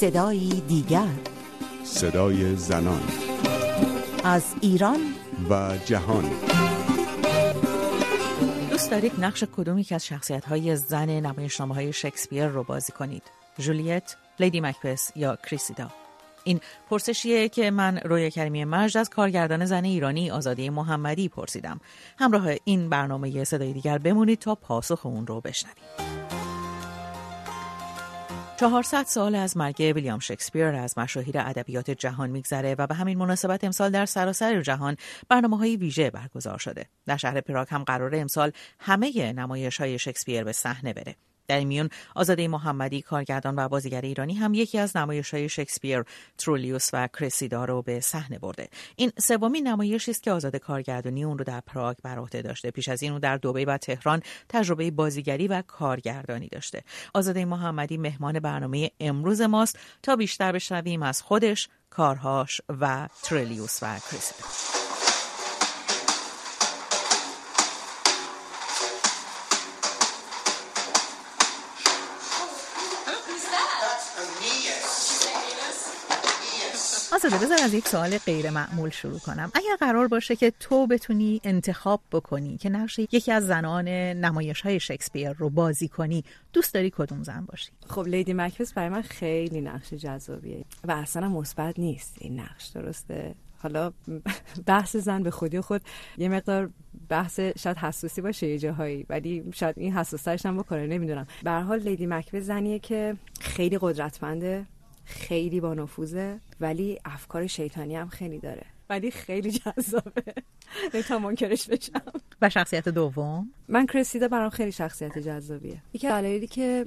صدایی دیگر. صدای زنان. از ایران. و جهان. دوست دارید نقش کدومی که از شخصیت های زن نمایشنامه های شکسپیر رو بازی کنید؟ جولیت، لیدی مکبس یا کریسیدا؟ این پرسشیه که من رویا کریمی مرج از کارگردان زن ایرانی آزادی محمدی پرسیدم. همراه این برنامه صدای دیگر بمونید تا پاسخ اون رو بشنوید. 400 سال از مرگ ویلیام شکسپیر از مشاهیر ادبیات جهان میگذره و به همین مناسبت امسال در سراسر جهان برنامه های ویژه برگزار شده. در شهر پراگ هم قرار امسال همه نمایش های شکسپیر به صحنه بره. در میون آزاده محمدی کارگردان و بازیگر ایرانی هم یکی از نمایش های شکسپیر ترولیوس و کرسیدا رو به صحنه برده. این سومین نمایشی است که آزاده کارگردانی اون رو در پراگ بر عهده داشته. پیش از این او در دبی و تهران تجربه بازیگری و کارگردانی داشته. آزاده محمدی مهمان برنامه امروز ماست. تا بیشتر بشنویم از خودش کارهاش و ترولیوس و کرسیدا. آزاده بذار از یک سوال غیر معمول شروع کنم. اگر قرار باشه که تو بتونی انتخاب بکنی که نقش یکی از زنان نمایش های شکسپیر رو بازی کنی دوست داری کدوم زن باشی؟ خب لیدی مکبس برای من خیلی نقش جذابیه و اصلا مثبت نیست این نقش درسته؟ حالا بحث زن به خودی خود یه مقدار بحث شاید حساسی باشه یه جاهایی ولی شاید این حساسیتش هم بکنه نمی‌دونم. به حال لیدی مکبس زنیه که خیلی قدرتمنده. خیلی با نفوذه ولی افکار شیطانی هم خیلی داره. ولی خیلی جذابه. تا منکرش بشم. و شخصیت دوم؟ من کرسیدا برام خیلی شخصیت جذابیه. یکی دلایلی که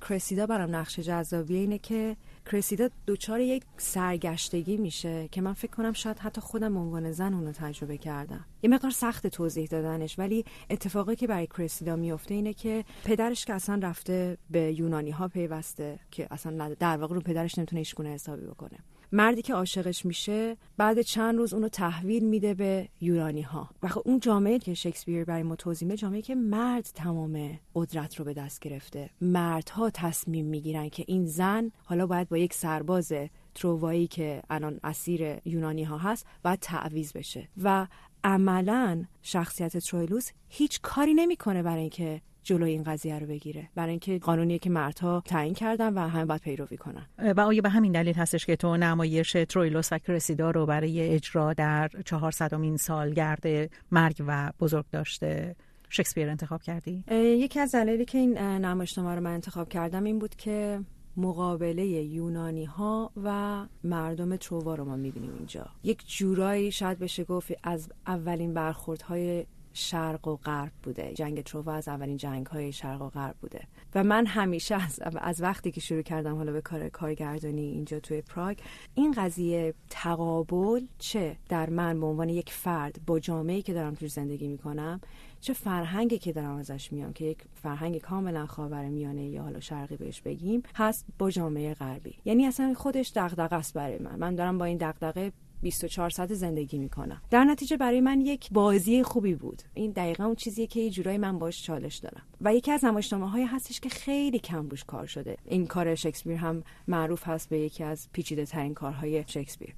کرسیدا برام نقش جذابیه اینه که کرسیدا دوچار یک سرگشتگی میشه که من فکر کنم شاید حتی خودم عنوان زن اونو تجربه کردم. یه مقدار سخت توضیح دادنش ولی اتفاقی که برای کرسیدا میفته اینه که پدرش که اصلا رفته به یونانی ها پیوسته که اصلا در واقع رو پدرش نمی‌تونه ایشگونه حسابی بکنه. مردی که عاشقش میشه بعد چند روز اونو تحویل میده به یونانی ها و خب اون جامعه که شکسپیر برای ما توضیح جامعه که مرد تمام قدرت رو به دست گرفته. مردها تصمیم می‌گیرن که این زن حالا باید با یک سرباز تروایی که الان اسیر یونانی ها هست باید تعویز بشه. و عملا شخصیت ترویلوس هیچ کاری نمی‌کنه برای اینکه جلوی این قضیه رو بگیره. برای اینکه قانونیه که مردها تعیین کردن و همه باید پیروی کنن. و آیا به همین دلیل هستش که تو نمایش ترویلوس و کرسیدا رو برای اجرا در 400 سالگرد مرگ و بزرگ داشته شکسپیر انتخاب کردی؟ یکی از دلایلی که این نمایشنامه رو من انتخاب کردم این بود که مقابله یونانی ها و مردم تروا رو ما می‌بینیم اینجا. یک جورایی شاید بشه گفت از اولین برخوردهای شرق و غرب بوده. جنگ ترووا از اولین جنگ های شرق و غرب بوده. و من همیشه از, از وقتی که شروع کردم حالا به کار کارگردانی اینجا توی پراگ این قضیه تقابل چه در من به عنوان یک فرد با جامعه که دارم توش زندگی می‌کنم چه فرهنگی که دارم ازش میام که یک فرهنگ کاملا خاور میانه یا حالا شرقی بهش بگیم هست با جامعه غربی. یعنی اصلا خودش دغدغه است برای من. من دارم با این دغدغه 24 ساعت زندگی می‌کنم. در نتیجه برای من یک بازی خوبی بود. این دقیقا اون چیزیه که یه جورایی من باش چالش دارم. و یکی از نمایشنامه های هستش که خیلی کم روش کار شده. این کار شکسپیر هم معروف هست به یکی از پیچیده ترین کارهای شکسپیر.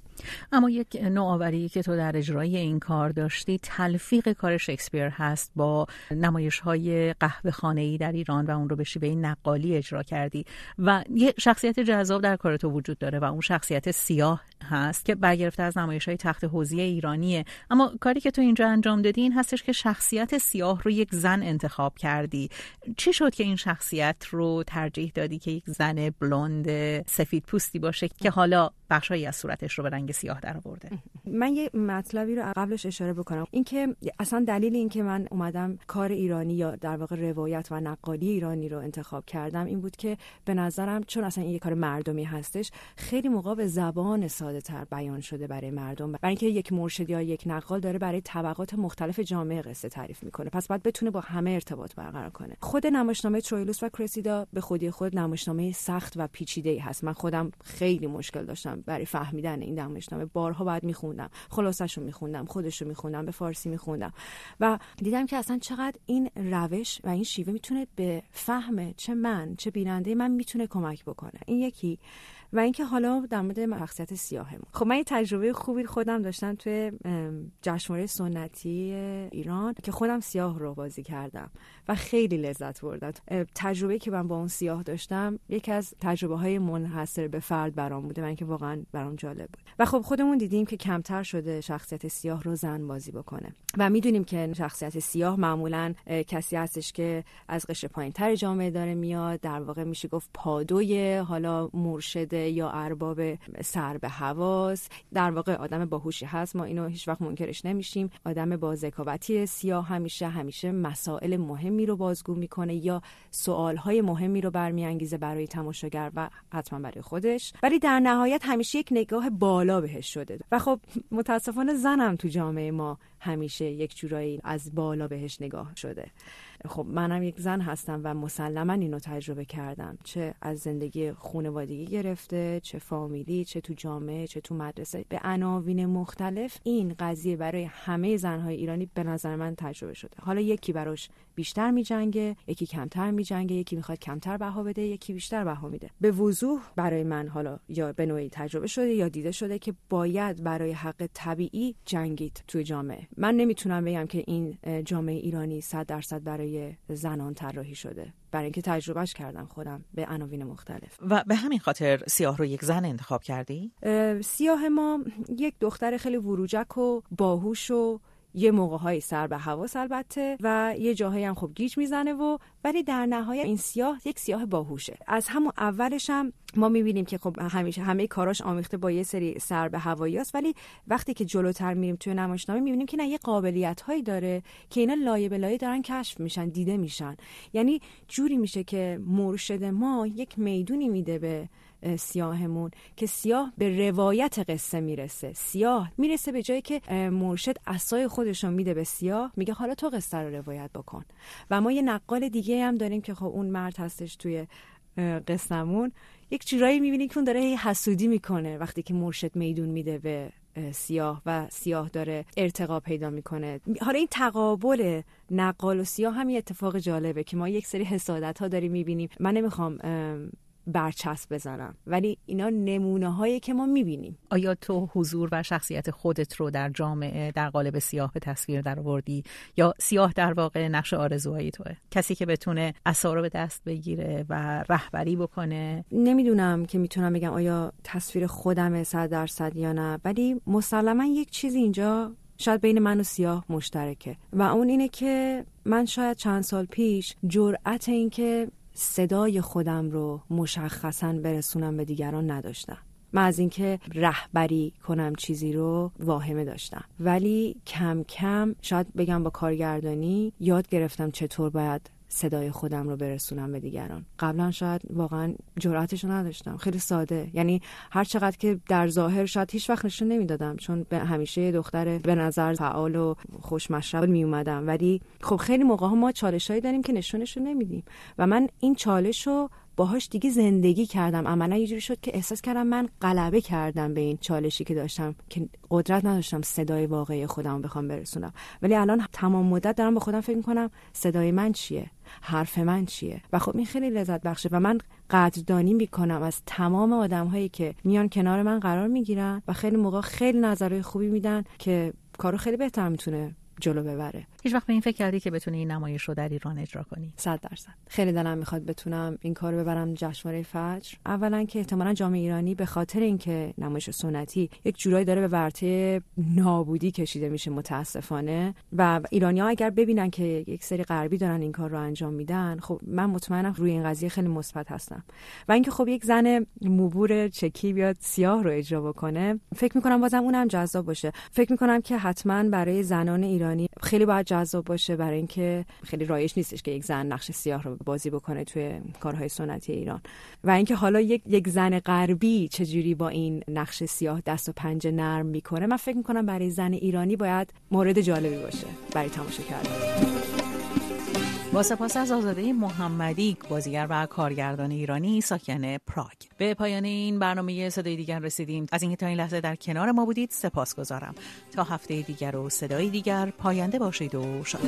اما یک نوآوری که تو در اجرای این کار داشتی تلفیق کار شکسپیر هست با نمایش های قهوه خانه ای در ایران و اون رو به شیوه نقالی اجرا کردی و یه شخصیت جذاب در کار تو وجود داره و اون شخصیت سیاه هست که برگرفته از نمایش های تخت حوزی ایرانیه. اما کاری که تو اینجا انجام دادی این هستش که شخصیت سیاه رو یک زن انتخاب کردی. چی شد که این شخصیت رو ترجیح دادی که یک زن بلوند سفید پوستی باشه که حالا بخشهایی از صورتش رو به رنگ سیاه در آورده من یه مطلبی رو قبلش اشاره بکنم. اینکه اصلا دلیل اینکه من اومدم کار ایرانی یا در واقع روایت و نقالی ایرانی رو انتخاب کردم این بود که به نظرم چون اصلا این یه کار مردمی هستش خیلی موقع به زبان ساده تر بیان شده برای مردم. برای اینکه یک مرشد یا یک نقال داره برای طبقات مختلف جامعه قصه تعریف می‌کنه. پس باید بتونه با همه ارتباط برقرار کنه. خود نمایشنامه ترویلوس و کرسیدا به خودی خود نمایشنامه سخت و پیچیده ای هست. من خودم خیلی مشکل داشتم برای فهمیدن این نمایشنامه بارها بعد میخوندم. خلاصش رو میخوندم. خودش رو میخوندم. به فارسی میخوندم. و دیدم که اصلا چقدر این روش و این شیوه می‌تونه به فهم چه من چه بیننده من می‌تونه کمک بکنه. این یکی و اینکه حالا در مورد شخصیت سیاهمون. خب من تجربه خوبی خودم داشتم توی جشنواره سنتی ایران که خودم سیاه رو بازی کردم و خیلی لذت بردم. تجربه که من با اون سیاه داشتم یکی از تجربه های منحصر به فرد برام بوده من که واقعا برام جالب بود. و خب خودمون دیدیم که کمتر شده شخصیت سیاه رو زن بازی بکنه. و می‌دونیم که شخصیت سیاه معمولا کسی هستش که از قشر پایینتر جامعه داره میاد در واقع میشه گفت پادوی حالا یا ارباب سر به حواس. در واقع آدم باهوشی هست. ما اینو هیچ وقت منکرش نمیشیم. آدم با ذکاوتی سیاه همیشه همیشه مسائل مهمی رو بازگو می‌کنه یا سوالهای مهمی رو برمیانگیزه برای تماشاگر و حتما برای خودش. ولی در نهایت همیشه یک نگاه بالا بهش شده. و خب متاسفانه زنم تو جامعه ما همیشه یک جورایی از بالا بهش نگاه شده. خب منم یک زن هستم و مسلما اینو تجربه کردم. چه از زندگی خانوادگی گرفته چه فامیلی چه تو جامعه چه تو مدرسه. به عناوین مختلف این قضیه برای همه زنهای ایرانی به نظر من تجربه شده. حالا یکی براش بیشتر میجنگه یکی کمتر میجنگه یکی می‌خواد کمتر بها بده یکی بیشتر بها میده. به وضوح برای من حالا یا به نوعی تجربه شده یا دیده شده که باید برای حق طبیعی جنگید توی جامعه. من نمی‌تونم بگم که این جامعه ایرانی صد درصد برای زنان طراحی شده. برای اینکه تجربهش کردم خودم به عناوین مختلف. و به همین خاطر سیاه رو یک زن انتخاب کردی؟ سیاه ما یک دختر خیلی وروجک و باهوش و یه موقع های سر به حواس البته و یه جاهایی هم خب گیج می‌زنه و ولی در نهایت این سیاه یک سیاه باهوشه. از همون اولش هم ما می‌بینیم که خب همیشه همه کاراش آمیخته با یه سری سر به هوایی است ولی وقتی که جلوتر میریم توی نمایشنامه می‌بینیم که نه یه قابلیت هایی داره که اینا لایه به لایه دارن کشف میشن دیده میشن. یعنی جوری میشه که مرشد ما یک می‌دونی میده به سیاهمون که سیاه به روایت قصه می‌رسه. سیاه می‌رسه به جایی که مرشد اسای خودشون میده به سیاه میگه حالا تو قصه رو روایت بکن. و ما یه نقال دیگه هم داریم که خب اون مرد هستش توی قصهمون. یک چیزایی می‌بینی که اون داره حسودی می‌کنه وقتی که مرشد میدون میده به سیاه و سیاه داره ارتقا پیدا می‌کنه. حالا این تقابل نقال و سیاه هم یه اتفاق جالبه که ما یک سری حسادت ها داریم می‌بینیم. من نمی‌خوام برچسب بزنم. ولی اینا نمونه هایی که ما می‌بینیم. آیا تو حضور و شخصیت خودت رو در جامعه در قالب سیاه به تصویر در آوردی؟ یا سیاه در واقع نقش آرزوهایی توه؟ کسی که بتونه اثر رو به دست بگیره و رهبری بکنه؟ نمی‌دونم که می‌تونم بگم آیا تصویر خودم صد درصد یا نه ولی مسلما یک چیزی اینجا شاید بین من و سیاه مشترکه. و اون اینه که من شاید چند سال پیش جرأت این که صدای خودم رو مشخصا برسونم به دیگران نداشتم. من از اینکه رهبری کنم چیزی رو واهمه داشتم. ولی کم کم شاید بگم با کارگردانی یاد گرفتم چطور باید صدای خودم رو برسونم به دیگران. قبلا شاید واقعا جرأتش رو نداشتم. خیلی ساده. یعنی هر چقدر که در ظاهر شاید هیچ وقت نشون نمی‌دادم چون به همیشه دختر به نظر فعال و خوشمشرب می اومدم. ولی خب خیلی موقع ها ما چالشایی داریم که نشونش رو نمیدیم. و من این چالش رو باهاش دیگه زندگی کردم. عملا یه جوری شد که احساس کردم من غلبه کردم به این چالشی که داشتم که قدرت نداشتم صدای واقعی خودم بخوام برسونم. ولی الان تمام مدت دارم به خودم فکر می‌کنم صدای من چیه؟ حرف من چیه؟ و خب این خیلی لذت بخشه و من قدردانی می‌کنم از تمام آدم هایی که میان کنار من قرار می‌گیرن و خیلی موقع خیلی نظرهای خوبی میدن که کارو خیلی بهتر می‌تونه جلو ببره. هیچ وقت به این فکر کردی که بتونی این نمایش رو در ایران اجرا کنی؟ صد درصد. خیلی دلم می‌خواد بتونم این کار رو ببرم جشنواره فجر. اولا که احتمالا جامعه ایرانی به خاطر اینکه نمایش سنتی یک جورایی داره به ورطه نابودی کشیده میشه متاسفانه و ایرانی ها اگر ببینن که یک سری غربی دارن این کار رو انجام میدن خب من مطمئنم روی این قضیه خیلی مثبت هستم. و اینکه خب یک زن موبور چکی بیاد سیاه رو اجرا بکنه فکر می‌کنم بازم اونم جذاب باشه. فکر می‌کنم که حتما برای زنان ایرانی خیلی باید جذاب باشه برای اینکه خیلی رایج نیستش که یک زن نقش سیاه رو بازی بکنه توی کارهای سنتی ایران. و اینکه حالا یک یک زن غربی چجوری با این نقش سیاه دست و پنجه نرم می‌کنه من فکر می‌کنم برای زن ایرانی باید مورد جالبی باشه. برای تماشا کردن با سپاس از آزاده محمدی بازیگر و کارگردان ایرانی ساکن پراگ. به پایان این برنامه صدای دیگر رسیدیم. از اینکه تا این لحظه در کنار ما بودید سپاس گذارم تا هفته دیگر و صدای دیگر پاینده باشید و شاد